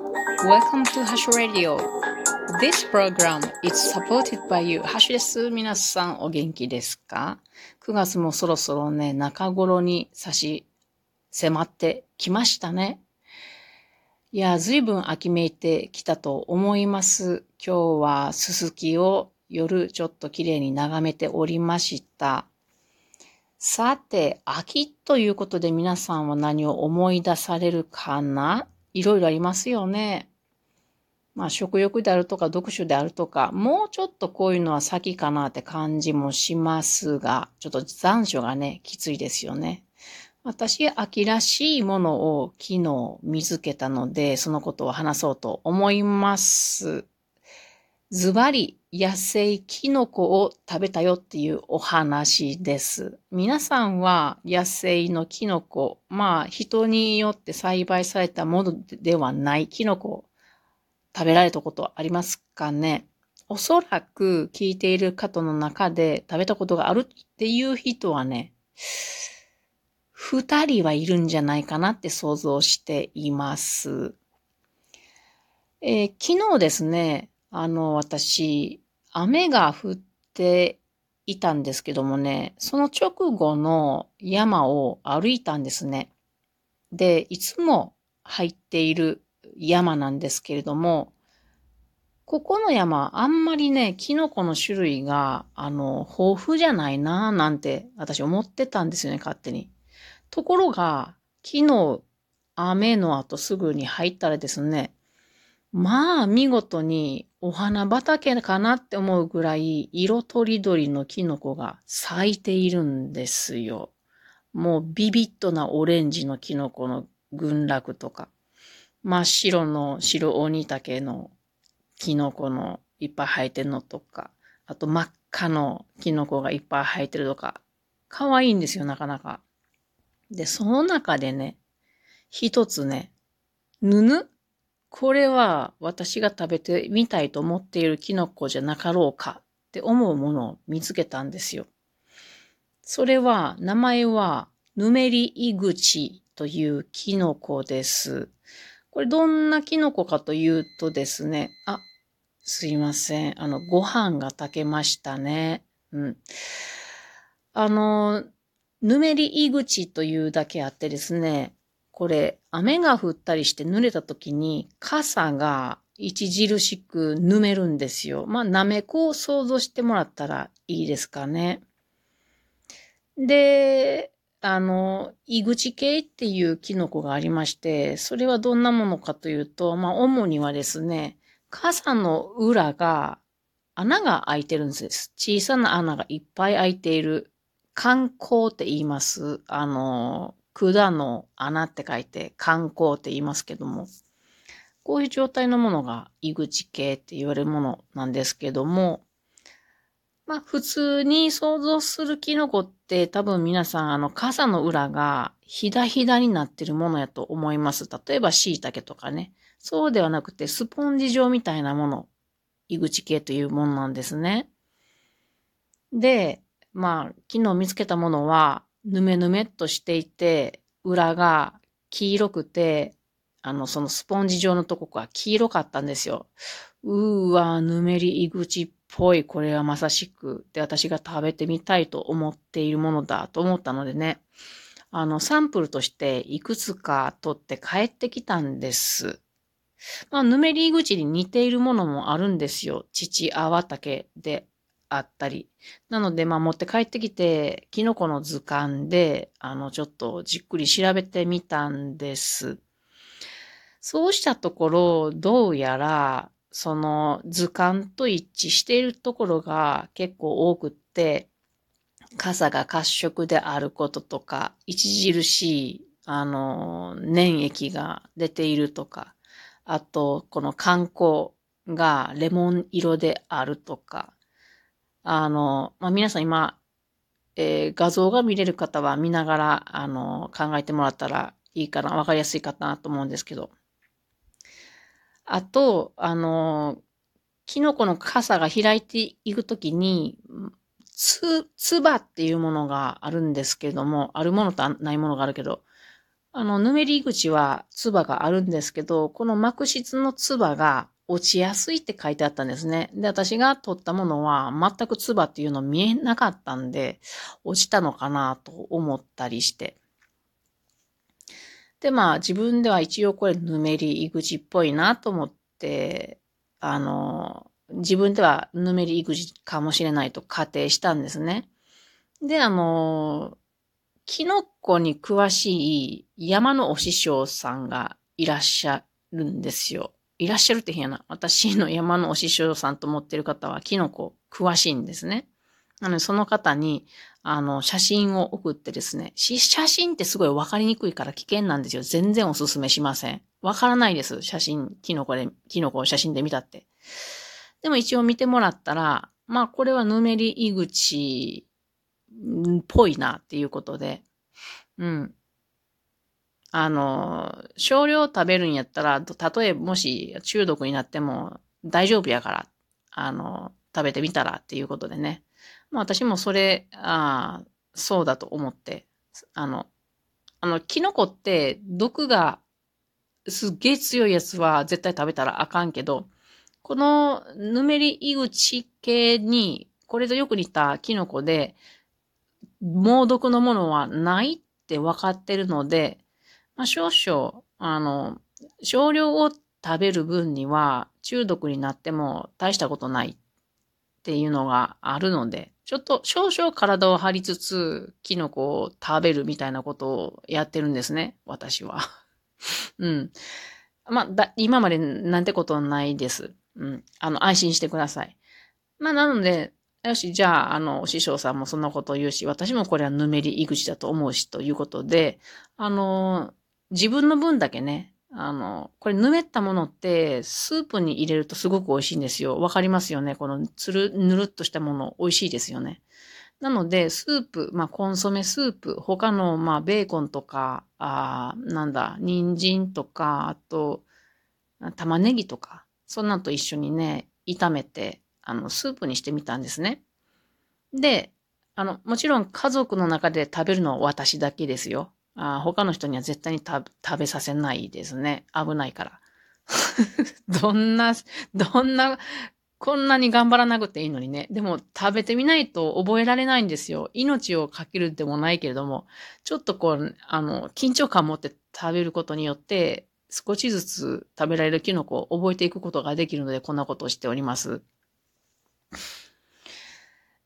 Welcome to Hash Radio. This program is supported by you. ハッシュです。皆さんお元気ですか ?9 月もそろそろね、中頃に差し迫ってきましたね。いや、ずいぶん秋めいてきたと思います。今日はすすきを夜ちょっと綺麗に眺めておりました。さて、秋ということで皆さんは何を思い出されるかないろいろありますよね。まあ、食欲であるとか読書であるとか、もうちょっとこういうのは先かなって感じもしますが、ちょっと残暑がね、きついですよね。私、秋らしいものを昨日見つけたので、そのことを話そうと思います。ズバリ野生キノコを食べたよっていうお話です。皆さんは野生のキノコ、まあ人によって栽培されたものではないキノコ食べられたことありますかね？おそらく聞いている方の中で食べたことがあるっていう人はね、二人はいるんじゃないかなって想像しています。えー、昨日ですね、あの、私、雨が降っていたんですけどもね、その直後の山を歩いたんですね。で、いつも入っている山なんですけれども、ここの山、あんまりね、キノコの種類が、あの、豊富じゃないなぁなんて、私思ってたんですよね、勝手に。ところが、昨日、雨の後すぐに入ったらですね、まあ、見事にお花畑かなって思うぐらい色とりどりのキノコが咲いているんですよ。もうビビッドなオレンジのキノコの群落とか、真っ白の白鬼竹のキノコのいっぱい生えてるのとか、あと真っ赤のキノコがいっぱい生えてるとか、可愛いんですよ、なかなか。で、その中でね、一つね、ぬぬこれは私が食べてみたいと思っているキノコじゃなかろうかって思うものを見つけたんですよ。それは、名前は、ヌメリイグチというキノコです。これどんなキノコかというとですね、あ、すいません。あの、ご飯が炊けましたね。うん。あの、ヌメリイグチというだけあってですね、これ、雨が降ったりして濡れた時に、傘が著しくぬめるんですよ。まあ、なめこを想像してもらったらいいですかね。で、あの、イグチ系っていうキノコがありまして、それはどんなものかというと、まあ、主にはですね、傘の裏が穴が開いてるんです。小さな穴がいっぱい開いている。観光って言います。あの、管の穴って書いて観光って言いますけども、こういう状態のものが井口系って言われるものなんですけども、まあ普通に想像するキノコって多分皆さんあの傘の裏がひだひだになってるものやと思います。例えば椎茸とかね。そうではなくてスポンジ状みたいなもの、井口系というものなんですね。で、まあ昨日見つけたものはぬめぬめっとしていて、裏が黄色くて、あの、そのスポンジ状のとこが黄色かったんですよ。うーわ、ぬめり入口っぽい。これはまさしく。で、私が食べてみたいと思っているものだと思ったのでね。あの、サンプルとしていくつか取って帰ってきたんです。まあ、ぬめり口に似ているものもあるんですよ。父泡竹であったり。なので、まあ持って帰ってきて、キノコの図鑑で、あの、ちょっとじっくり調べてみたんです。そうしたところ、どうやら、その図鑑と一致しているところが結構多くって、傘が褐色であることとか、著しい、あの、粘液が出ているとか、あと、この観光がレモン色であるとか、あの、まあ、皆さん今、えー、画像が見れる方は見ながら、あの、考えてもらったらいいかな、わかりやすいかなと思うんですけど。あと、あの、キノコの傘が開いていくときに、つ、つばっていうものがあるんですけれども、あるものとないものがあるけど、あの、ぬめり口は唾があるんですけど、この膜質の唾が落ちやすいって書いてあったんですね。で、私が取ったものは全く唾っていうの見えなかったんで、落ちたのかなと思ったりして。で、まあ自分では一応これぬめり井口っぽいなと思って、あの、自分ではぬめり井口かもしれないと仮定したんですね。で、あの、キノコに詳しい山のお師匠さんがいらっしゃるんですよ。いらっしゃるって変やな。私の山のお師匠さんと思ってる方はキノコ詳しいんですね。なので、その方に、あの、写真を送ってですね、写真ってすごいわかりにくいから危険なんですよ。全然おすすめしません。わからないです。写真、キノコで、キノコを写真で見たって。でも一応見てもらったら、まあこれはぬめり井口っぽいなっていうことで、うん。あの、少量食べるんやったら、たとえもし中毒になっても大丈夫やから、あの、食べてみたらっていうことでね。まあ私もそれ、あそうだと思って、あの、あの、キノコって毒がすっげえ強いやつは絶対食べたらあかんけど、このぬめり井口系にこれとよく似たキノコで猛毒のものはないって分かってるので、まあ、少々、あの、少量を食べる分には中毒になっても大したことないっていうのがあるので、ちょっと少々体を張りつつ、キノコを食べるみたいなことをやってるんですね、私は。うん。まあ、だ、今までなんてことないです。うん。あの、安心してください。まあ、なので、よし、じゃあ、あの、師匠さんもそんなことを言うし、私もこれはぬめり井口だと思うし、ということで、あの、自分の分だけね、あの、これぬめったものってスープに入れるとすごく美味しいんですよ。わかりますよね？このつる、ぬるっとしたもの美味しいですよね。なので、スープ、まあ、コンソメスープ、他の、まあ、ベーコンとか、あなんだ、人参とか、あと、玉ねぎとか、そんなんと一緒にね、炒めて、あの、スープにしてみたんですね。で、あの、もちろん家族の中で食べるのは私だけですよ。あ他の人には絶対に食べさせないですね。危ないから。どんな、どんな、こんなに頑張らなくていいのにね。でも食べてみないと覚えられないんですよ。命をかけるでもないけれども、ちょっとこう、あの、緊張感持って食べることによって、少しずつ食べられるキノコを覚えていくことができるので、こんなことをしております。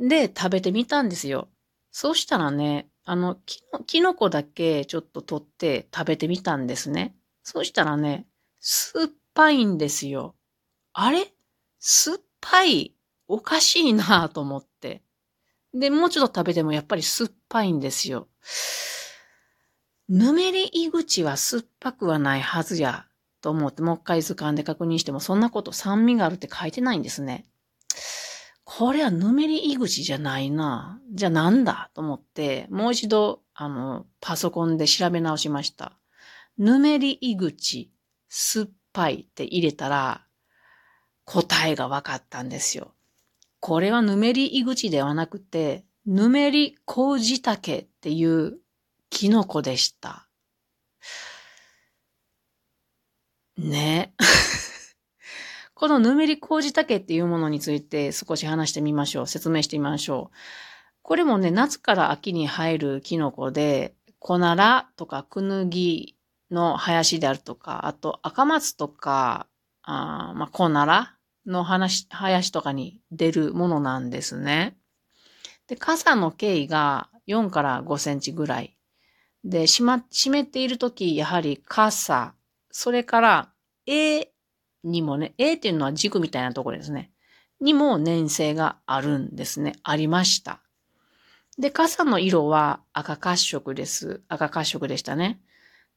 で、食べてみたんですよ。そうしたらね、あの、きの、キノコだけちょっと取って食べてみたんですね。そうしたらね、酸っぱいんですよ。あれ？酸っぱいおかしいなぁと思って。で、もうちょっと食べてもやっぱり酸っぱいんですよ。ぬめり井口は酸っぱくはないはずや、と思って、もう一回図鑑で確認しても、そんなこと酸味があるって書いてないんですね。これはぬめり井口じゃないな。じゃあなんだ？と思って、もう一度、あの、パソコンで調べ直しました。ぬめり井口、酸っぱいって入れたら、答えが分かったんですよ。これはぬめり井口ではなくて、ぬめり麹竹っていうキノコでした。ね。このぬめり麹竹っていうものについて少し話してみましょう。説明してみましょう。これもね、夏から秋に生えるキノコで、コナラとかクヌギの林であるとか、あと赤松とか、あまあ、コナラの林とかに出るものなんですね。で、傘の径が4から5センチぐらい。で、しま、湿っているとき、やはり傘、それから A にもね、A っていうのは軸みたいなところですね。にも粘性があるんですね。ありました。で、傘の色は赤褐色です。赤褐色でしたね。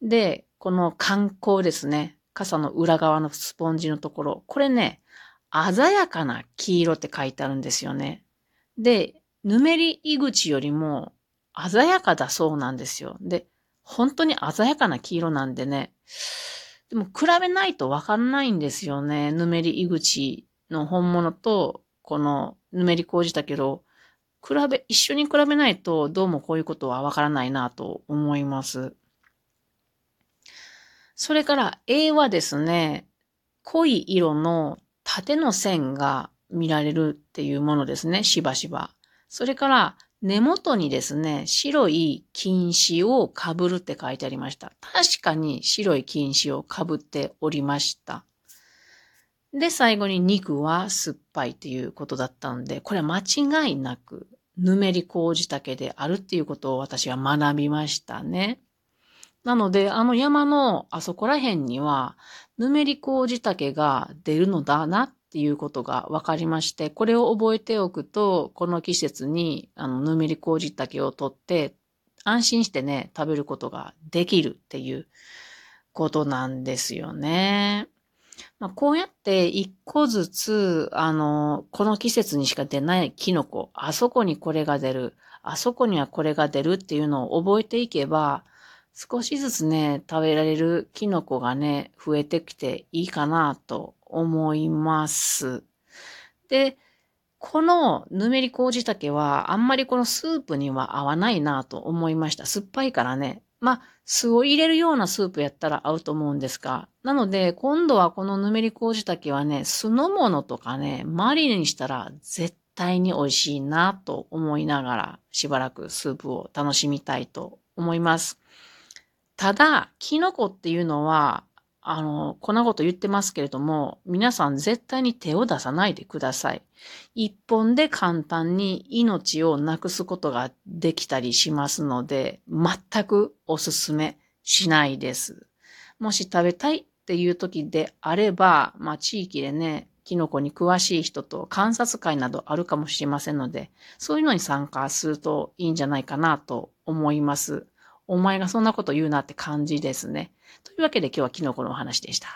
で、この観光ですね。傘の裏側のスポンジのところ。これね、鮮やかな黄色って書いてあるんですよね。で、ぬめり井口よりも鮮やかだそうなんですよ。で、本当に鮮やかな黄色なんでね、でも比べないとわかんないんですよね。ぬめり井口の本物と、このぬめり工事だけど、比べ、一緒に比べないとどうもこういうことはわからないなと思います。それから A はですね、濃い色の縦の線が見られるっていうものですね、しばしば。それから根元にですね、白い金糸をかぶるって書いてありました。確かに白い金糸をかぶっておりました。で、最後に肉は酸っぱいっていうことだったんで、これは間違いなく、ぬめり麹竹であるっていうことを私は学びましたね。なので、あの山のあそこら辺には、ぬめり麹竹が出るのだなっっていうことが分かりまして、これを覚えておくと、この季節に、あの、ぬめり麹竹を取って、安心してね、食べることができるっていうことなんですよね。まあ、こうやって一個ずつ、あの、この季節にしか出ないキノコ、あそこにこれが出る、あそこにはこれが出るっていうのを覚えていけば、少しずつね、食べられるキノコがね、増えてきていいかなと思います。で、このぬめり麹竹はあんまりこのスープには合わないなと思いました。酸っぱいからね。まあ、酢を入れるようなスープやったら合うと思うんですが。なので、今度はこのぬめり麹炊はね、酢の物とかね、マリネにしたら絶対に美味しいなと思いながら、しばらくスープを楽しみたいと思います。ただ、キノコっていうのは、あの、こんなこと言ってますけれども、皆さん絶対に手を出さないでください。一本で簡単に命をなくすことができたりしますので、全くおすすめしないです。もし食べたいっていう時であれば、まあ地域でね、キノコに詳しい人と観察会などあるかもしれませんので、そういうのに参加するといいんじゃないかなと思います。お前がそんなこと言うなって感じですね。というわけで今日はキノコのお話でした。